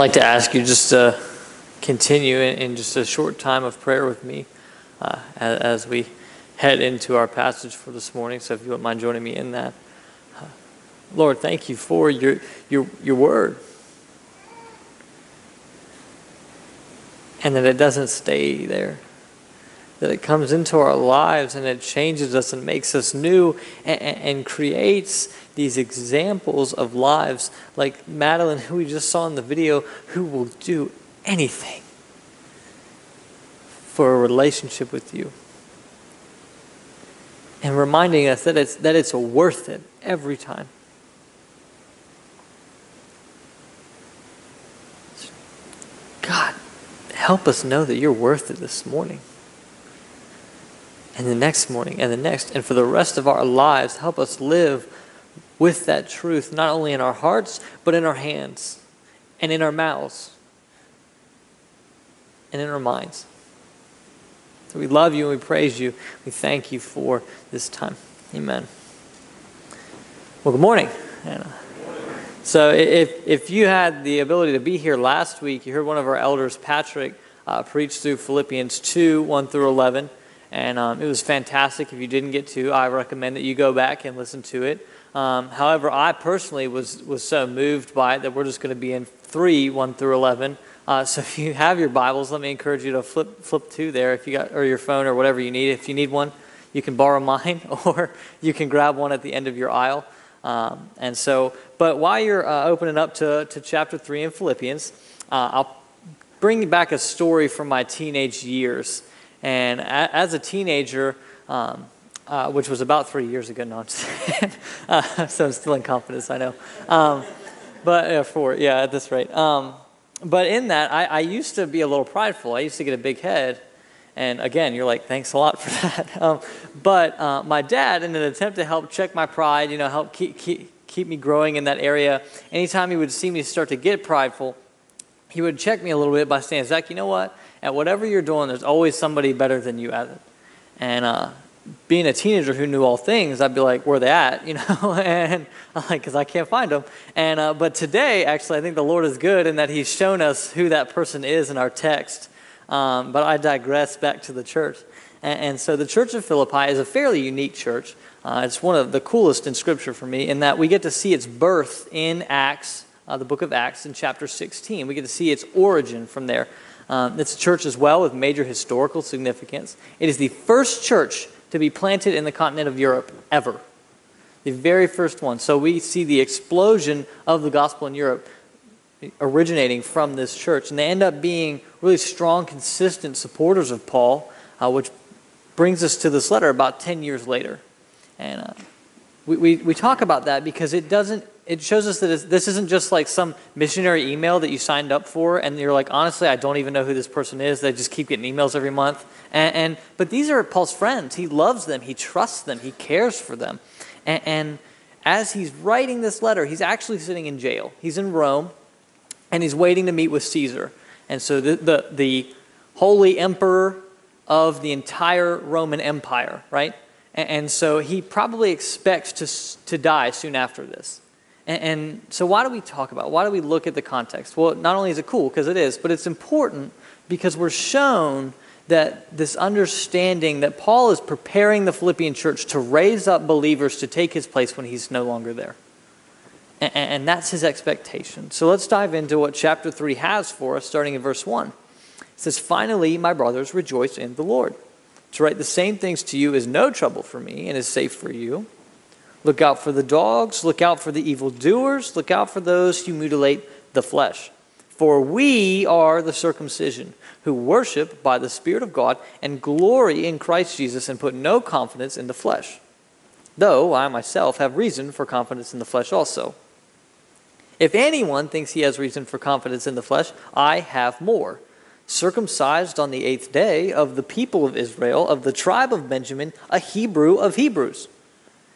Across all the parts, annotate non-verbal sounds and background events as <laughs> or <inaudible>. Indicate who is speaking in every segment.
Speaker 1: like to ask you just to continue in, just a short time of prayer with me uh, as, as we head into our passage for this morning. So if you wouldn't mind joining me in that. Uh, Lord, thank you for your, your, your word. And that it doesn't stay there. That it comes into our lives and it changes us and makes us new and, and creates these examples of lives like Madeline, <laughs> who we just saw in the video, who will do anything for a relationship with you. And reminding us that it's, that it's worth it every time. God, help us know that you're worth it this morning. And the next morning, and the next, and for the rest of our lives, help us live with that truth, not only in our hearts, but in our hands and in our mouths and in our minds. So we love you and we praise you. We thank you for this time. Amen. Well, good morning. Anna. So, if, if you had the ability to be here last week, you heard one of our elders, Patrick, uh, preach through Philippians 2 1 through 11. And um, it was fantastic. If you didn't get to, I recommend that you go back and listen to it. Um, however, I personally was, was so moved by it that we're just going to be in 3, 1 through 11. Uh, so if you have your Bibles, let me encourage you to flip, flip to there if you got, or your phone or whatever you need. If you need one, you can borrow mine <laughs> or you can grab one at the end of your aisle. Um, and so, but while you're uh, opening up to, to chapter 3 in Philippians, uh, I'll bring back a story from my teenage years. And a, as a teenager, um, uh, which was about three years ago. No, <laughs> uh, so I'm still in confidence, I know. Um, but uh, four, yeah, at this rate. Um, but in that, I, I, used to be a little prideful. I used to get a big head. And again, you're like, thanks a lot for <laughs> that. Um, but uh, my dad, in an attempt to help check my pride, you know, help keep, keep, keep me growing in that area, anytime he would see me start to get prideful, he would check me a little bit by saying, Zach, you know what? At whatever you're doing, there's always somebody better than you at it. And uh, being a teenager who knew all things, I'd be like, where they at? <laughs> You know, and I'm like, because I can't find them. And uh, but today, actually, I think the Lord is good in that He's shown us who that person is in our text. Um, but I digress back to the church. And, and, so the Church of Philippi is a fairly unique church. Uh, it's one of the coolest in Scripture for me in that we get to see its birth in Acts, uh, the book of Acts, in chapter 16. We get to see its origin from there. Um, it's a church as well with major historical significance. It is the first church to be planted in the continent of Europe ever. The very first one. So we see the explosion of the gospel in Europe originating from this church. And they end up being really strong, consistent supporters of Paul, uh, which brings us to this letter about 10 years later. And uh, we, we, we talk about that because it doesn't it shows us that this isn't just like some missionary email that you signed up for and you're like honestly i don't even know who this person is. They just keep getting emails every month. And, and but these are paul's friends. He loves them. He trusts them. He cares for them. And, and as he's writing this letter he's actually sitting in jail. He's in rome and he's waiting to meet with caesar. And so the, the, the holy emperor of the entire roman empire right? And, and so he probably expects to, to die soon after this and, and so, why do we talk about? It? Why do we look at the context? Well, not only is it cool because it is, but it's important because we're shown that this understanding that Paul is preparing the Philippian church to raise up believers to take his place when he's no longer there. And, and, that's his expectation. So let's dive into what chapter 3 has for us, starting in verse 1. It says, Finally, my brothers, rejoice in the Lord. To write the same things to you is no trouble for me and is safe for you. Look out for the dogs, look out for the evildoers, look out for those who mutilate the flesh. For we are the circumcision, who worship by the Spirit of God and glory in Christ Jesus and put no confidence in the flesh. Though I myself have reason for confidence in the flesh also. If anyone thinks he has reason for confidence in the flesh, I have more. Circumcised on the eighth day of the people of Israel, of the tribe of Benjamin, a Hebrew of Hebrews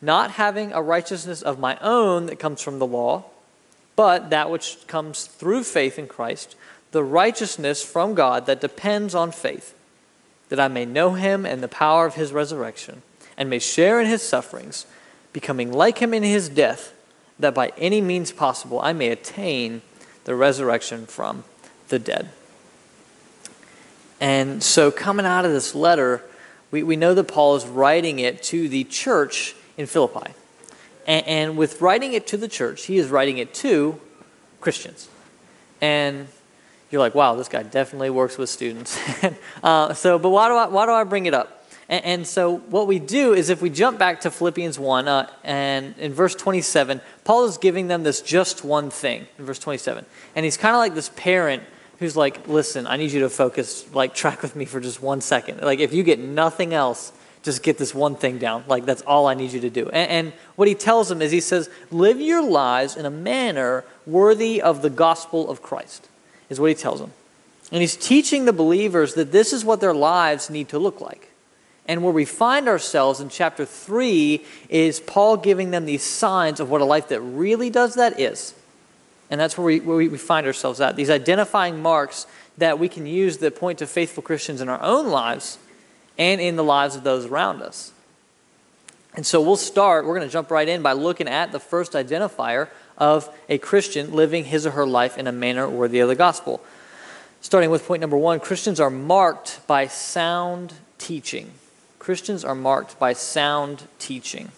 Speaker 1: not having a righteousness of my own that comes from the law, but that which comes through faith in Christ, the righteousness from God that depends on faith, that I may know him and the power of his resurrection, and may share in his sufferings, becoming like him in his death, that by any means possible I may attain the resurrection from the dead. And so, coming out of this letter, we, we know that Paul is writing it to the church in Philippi. And, and with writing it to the church, he is writing it to Christians. And you're like, wow, this guy definitely works with students. <laughs> uh, so, but why do I, why do I bring it up? And, and, so, what we do is if we jump back to Philippians 1, uh, and in verse 27, Paul is giving them this just one thing in verse 27. And he's kind of like this parent who's like, listen, I need you to focus, like, <laughs> track with me for just one second. Like, if you get nothing else, just get this one thing down. Like, that's all I need you to do. And, and what he tells them is he says, live your lives in a manner worthy of the gospel of Christ, is what he tells them. And he's teaching the believers that this is what their lives need to look like. And where we find ourselves in chapter 3 is Paul giving them these signs of what a life that really does that is. And that's where we, where we find ourselves at. These identifying marks that we can use that point to faithful Christians in our own lives and in the lives of those around us. And so we'll start, we're going to jump right in by looking at the first identifier of a Christian living his or her life in a manner worthy of the gospel. Starting with point number one Christians are marked by sound teaching. Christians are marked by sound teaching.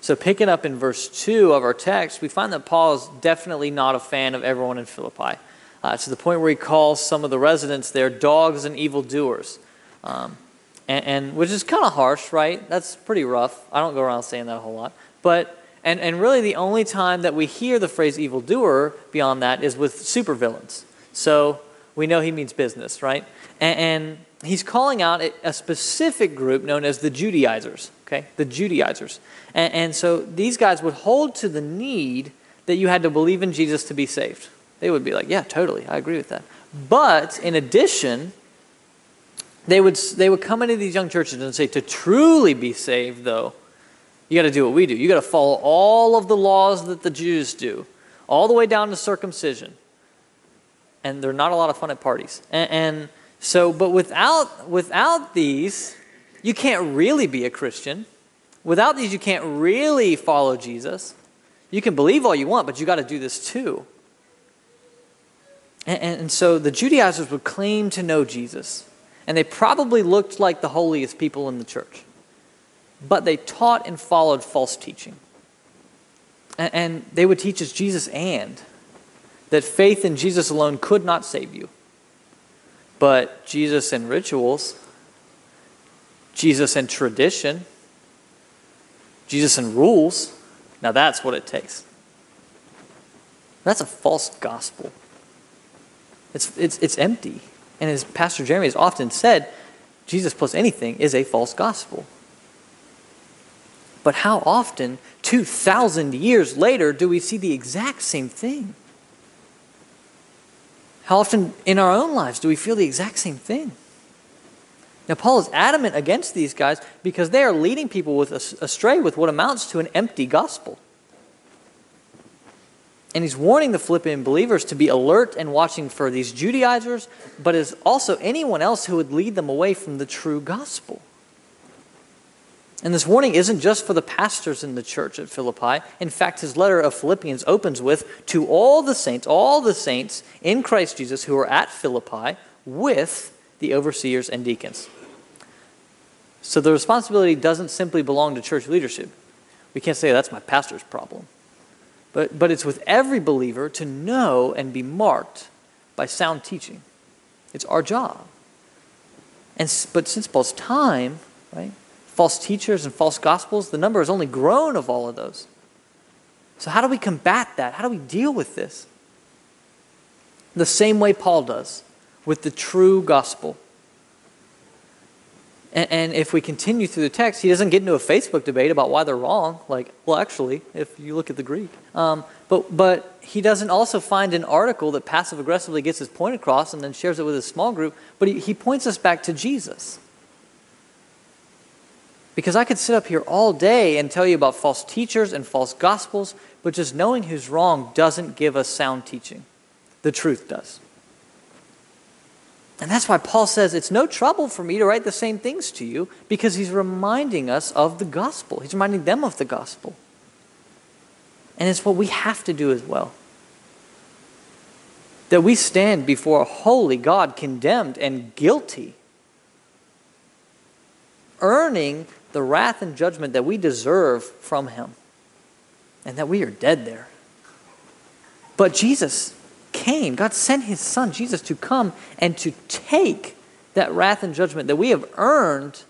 Speaker 1: So, picking up in verse 2 of our text, we find that Paul is definitely not a fan of everyone in Philippi, uh, to the point where he calls some of the residents there dogs and evildoers, um, and, and which is kind of harsh, right? That's pretty rough. I don't go around saying that a whole lot. But, and, and really, the only time that we hear the phrase evildoer beyond that is with supervillains. So, we know he means business, right? And, and he's calling out a specific group known as the Judaizers okay? The Judaizers. And, and so these guys would hold to the need that you had to believe in Jesus to be saved. They would be like, yeah, totally, I agree with that. But in addition, they would, they would come into these young churches and say, to truly be saved, though, you got to do what we do. You got to follow all of the laws that the Jews do, all the way down to circumcision. And they're not a lot of fun at parties. And, and so, but without, without these, you can't really be a Christian. Without these, you can't really follow Jesus. You can believe all you want, but you got to do this too. And, and, so the Judaizers would claim to know Jesus, and they probably looked like the holiest people in the church. But they taught and followed false teaching. And, and they would teach us Jesus and that faith in Jesus alone could not save you. But Jesus and rituals Jesus and tradition, Jesus and rules. Now that's what it takes. That's a false gospel. It's, it's, it's empty. And as Pastor Jeremy has often said, Jesus plus anything is a false gospel. But how often, 2,000 years later, do we see the exact same thing? How often in our own lives do we feel the exact same thing? Now, Paul is adamant against these guys because they are leading people with astray with what amounts to an empty gospel. And he's warning the Philippian believers to be alert and watching for these Judaizers, but as also anyone else who would lead them away from the true gospel. And this warning isn't just for the pastors in the church at Philippi. In fact, his letter of Philippians opens with To all the saints, all the saints in Christ Jesus who are at Philippi with the overseers and deacons. So the responsibility doesn't simply belong to church leadership. We can't say that's my pastor's problem. But, but it's with every believer to know and be marked by sound teaching. It's our job. And, but since Paul's time, right, false teachers and false gospels, the number has only grown of all of those. So, how do we combat that? How do we deal with this? The same way Paul does with the true gospel And, and if we continue through the text, he doesn't get into a Facebook debate about why they're wrong. Like, well, actually, if you look at the Greek. Um, but, but he doesn't also find an article that passive aggressively gets his point across and then shares it with his small group. But he, he points us back to Jesus. Because I could sit up here all day and tell you about false teachers and false gospels, but just knowing who's wrong doesn't give us sound teaching. The truth does. And that's why Paul says it's no trouble for me to write the same things to you because he's reminding us of the gospel. He's reminding them of the gospel. And it's what we have to do as well. That we stand before a holy God, condemned and guilty, earning the wrath and judgment that we deserve from him, and that we are dead there. But Jesus came, God sent his son, Jesus, to come and to take that wrath and judgment that we have earned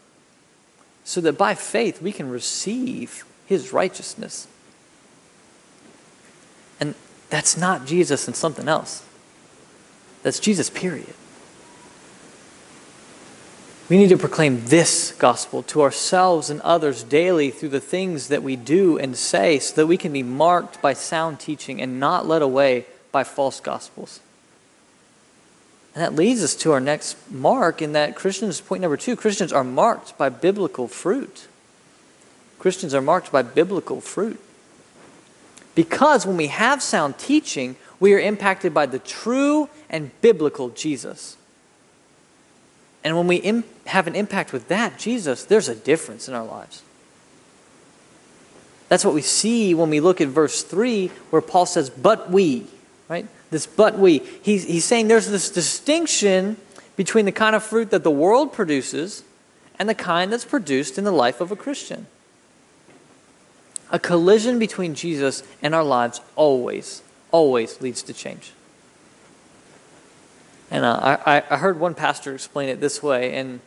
Speaker 1: so that by faith we can receive his righteousness. And that's not Jesus and something else. That's Jesus, period. We need to proclaim this gospel to ourselves and others daily through the things that we do and say so that we can be marked by sound teaching and not led away by false gospels. And that leads us to our next mark in that Christians, point number two, Christians are marked by biblical fruit. Christians are marked by biblical fruit. Because when we have sound teaching, we are impacted by the true and biblical Jesus. And when we Im- have an impact with that Jesus, there's a difference in our lives. That's what we see when we look at verse 3, where Paul says, But we right? This but we. He's, he's saying there's this distinction between the kind of fruit that the world produces and the kind that's produced in the life of a Christian. A collision between Jesus and our lives always, always leads to change. And uh, I, I heard one pastor explain it this way. And,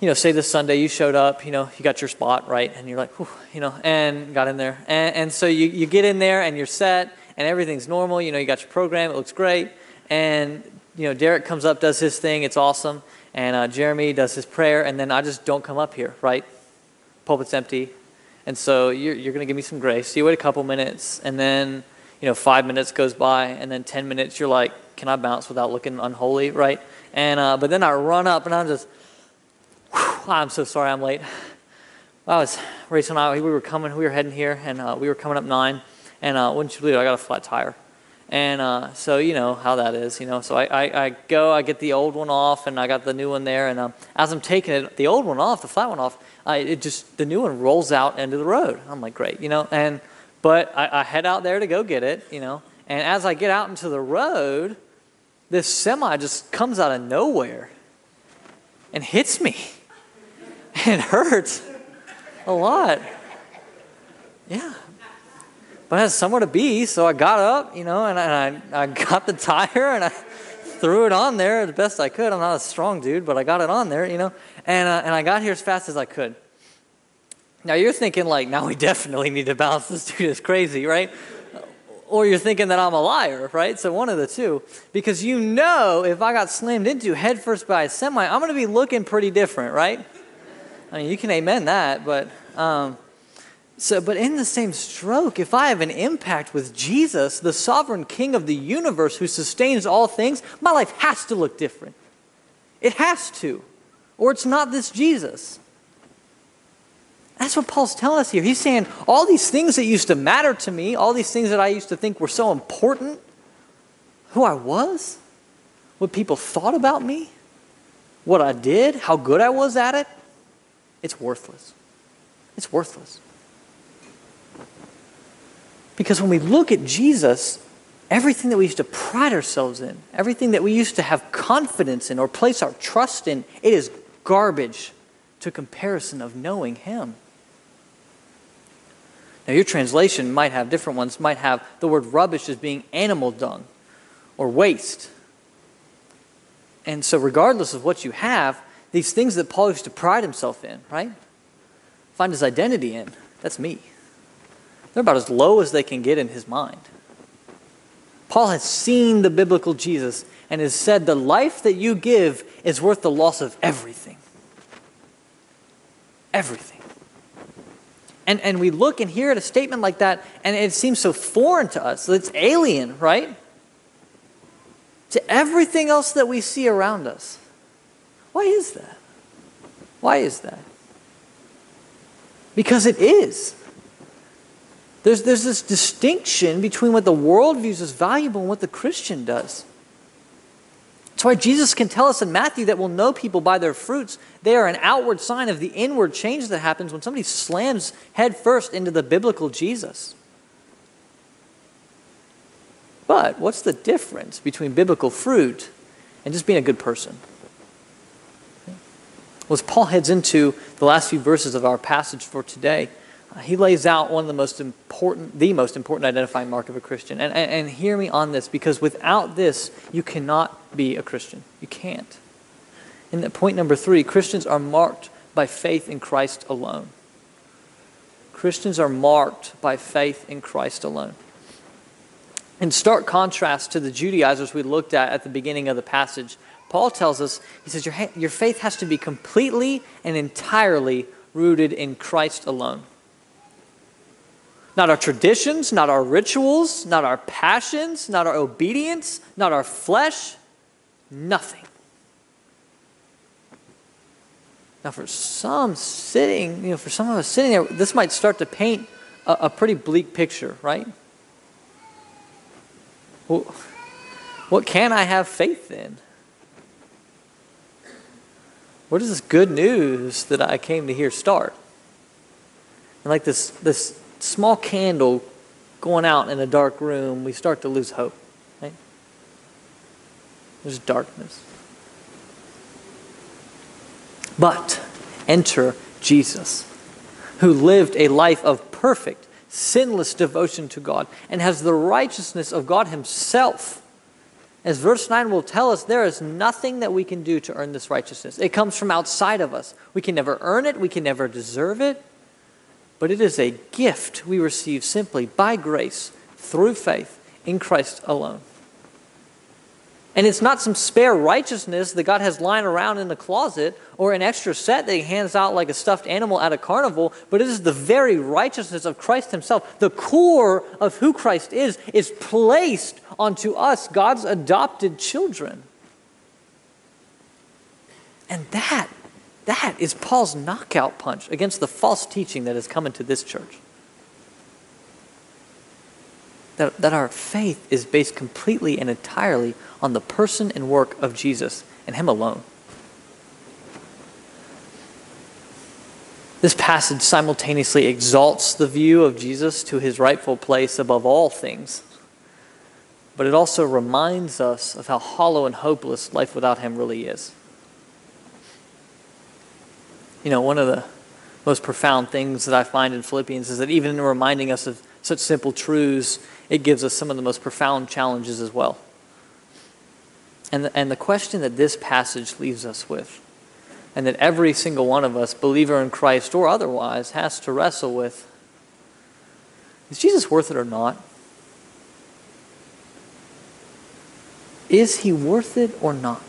Speaker 1: you know, say this Sunday you showed up, you know, you got your spot, right? And you're like, you know, and got in there. And, and so you, you get in there and you're set and everything's normal. You know, you got your program, it looks great. And, you know, Derek comes up, does his thing, it's awesome. And uh, Jeremy does his prayer, and then I just don't come up here, right? Pulpit's empty. And so you're, you're going to give me some grace. So you wait a couple minutes, and then, you know, five minutes goes by, and then 10 minutes, you're like, can I bounce without looking unholy, right? And, uh, but then I run up, and I'm just, I'm so sorry I'm late. I was, Rachel and I, we were coming, we were heading here, and uh, we were coming up nine and uh, wouldn't you believe it, I got a flat tire. And uh, so you know how that is, you know. So I, I, I, go, I get the old one off, and I got the new one there. And um, as I'm taking it, the old one off, the flat one off, I, it just the new one rolls out into the road. I'm like, great, you know. And but I, I head out there to go get it, you know. And as I get out into the road, this semi just comes out of nowhere and hits me. <laughs> And hurts a lot. Yeah but I had somewhere to be, so I got up, you know, and I, I got the tire and I threw it on there the best I could. I'm not a strong dude, but I got it on there, you know, and, uh, and I got here as fast as I could. Now you're thinking, like, now we <laughs> definitely need to balance this dude is crazy, right? Or you're thinking that I'm a liar, right? So one of the two. Because you know if I got slammed into headfirst by a semi, I'm going to be looking pretty different, right? I mean, you can amen that, but. Um, so, but in the same stroke, if I have an impact with Jesus, the sovereign king of the universe who sustains all things, my life has to look different. It has to, or it's not this Jesus. That's what Paul's telling us here. He's saying all these things that used to matter to me, all these things that I used to think were so important, who I was, what people thought about me, what I did, how good I was at it, it's worthless. It's worthless. Because when we look at Jesus, everything that we used to pride ourselves in, everything that we used to have confidence in or place our trust in, it is garbage to comparison of knowing Him. Now, your translation might have different ones, might have the word rubbish as being animal dung or waste. And so, regardless of what you have, these things that Paul used to pride himself in, right? Find his identity in, that's me. They're about as low as they can get in his mind. Paul has seen the biblical Jesus and has said, The life that you give is worth the loss of everything. everything. And, and we look and hear at a statement like that, and it seems so foreign to us. It's alien, right? To everything else that we see around us. Why is that? Why is that? Because it is. There's, there's this distinction between what the world views as valuable and what the Christian does. That's why Jesus can tell us in Matthew that we'll know people by their fruits. They are an outward sign of the inward change that happens when somebody slams headfirst into the biblical Jesus. But what's the difference between biblical fruit and just being a good person? Well, as Paul heads into the last few verses of our passage for today, he lays out one of the most important, the most important identifying mark of a Christian. And, and, and hear me on this, because without this, you cannot be a Christian. You can't. And that point number three Christians are marked by faith in Christ alone. Christians are marked by faith in Christ alone. In stark contrast to the Judaizers we looked at at the beginning of the passage, Paul tells us, he says, your, your faith has to be completely and entirely rooted in Christ alone. Not our traditions, not our rituals, not our passions, not our obedience, not our flesh, nothing. Now, for some sitting, you know, for some of us sitting there, this might start to paint a, a pretty bleak picture, right? Well, what can I have faith in? Where does this good news that I came to hear start? And like this, this small candle going out in a dark room, we start to lose hope. Right? There's darkness. But enter Jesus, who lived a life of perfect, sinless devotion to God and has the righteousness of God Himself. As verse 9 will tell us, there is nothing that we can do to earn this righteousness. It comes from outside of us. We can never earn it, we can never deserve it but it is a gift we receive simply by grace through faith in Christ alone. And it's not some spare righteousness that God has lying around in the closet or an extra set that He hands out like a stuffed animal at a carnival, but it is the very righteousness of Christ Himself. The core of who Christ is is placed onto us, God's adopted children. And that that is Paul's knockout punch against the false teaching that has come into this church. That, that our faith is based completely and entirely on the person and work of Jesus and Him alone. This passage simultaneously exalts the view of Jesus to his rightful place above all things, but it also reminds us of how hollow and hopeless life without him really is you know, one of the most profound things that I find in Philippians is that even in reminding us of such simple truths, it gives us some of the most profound challenges as well. And the, and the question that this passage leaves us with, and that every single one of us, believer in Christ or otherwise, has to wrestle with is Jesus worth it or not? Is he worth it or not?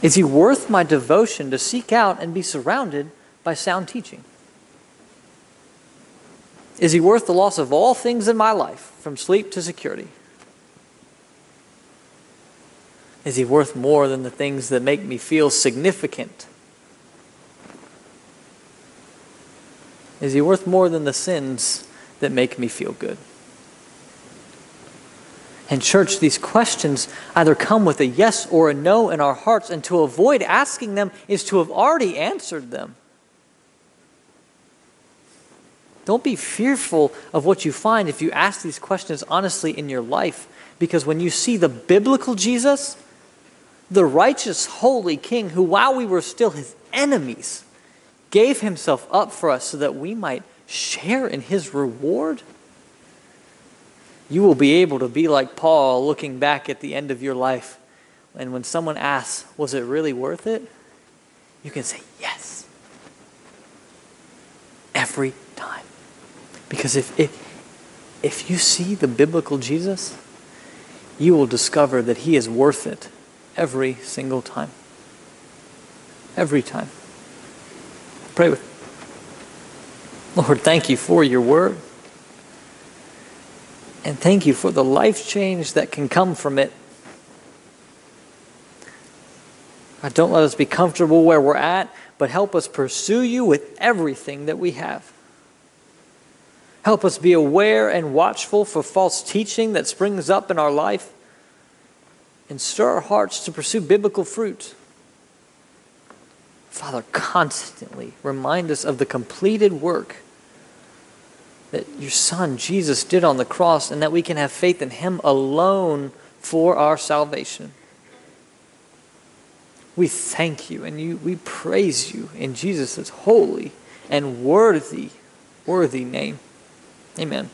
Speaker 1: Is he worth my devotion to seek out and be surrounded by sound teaching? Is he worth the loss of all things in my life, from sleep to security? Is he worth more than the things that make me feel significant? Is he worth more than the sins that make me feel good? And, church, these questions either come with a yes or a no in our hearts, and to avoid asking them is to have already answered them. Don't be fearful of what you find if you ask these questions honestly in your life, because when you see the biblical Jesus, the righteous, holy King, who while we were still his enemies, gave himself up for us so that we might share in his reward you will be able to be like Paul looking back at the end of your life. And when someone asks, Was it really worth it? You can say, Yes. Every time. Because if, if, if you see the biblical Jesus, you will discover that he is worth it every single time. Every time. Pray with. Lord, thank you for your word. And thank you for the life change that can come from it. God, don't let us be comfortable where we're at, but help us pursue you with everything that we have. Help us be aware and watchful for false teaching that springs up in our life and stir our hearts to pursue biblical fruit. Father, constantly remind us of the completed work that your Son, Jesus, did on the cross and that we can have faith in Him alone for our salvation. We thank you and you, we praise you in Jesus' holy and worthy, worthy name. Amen.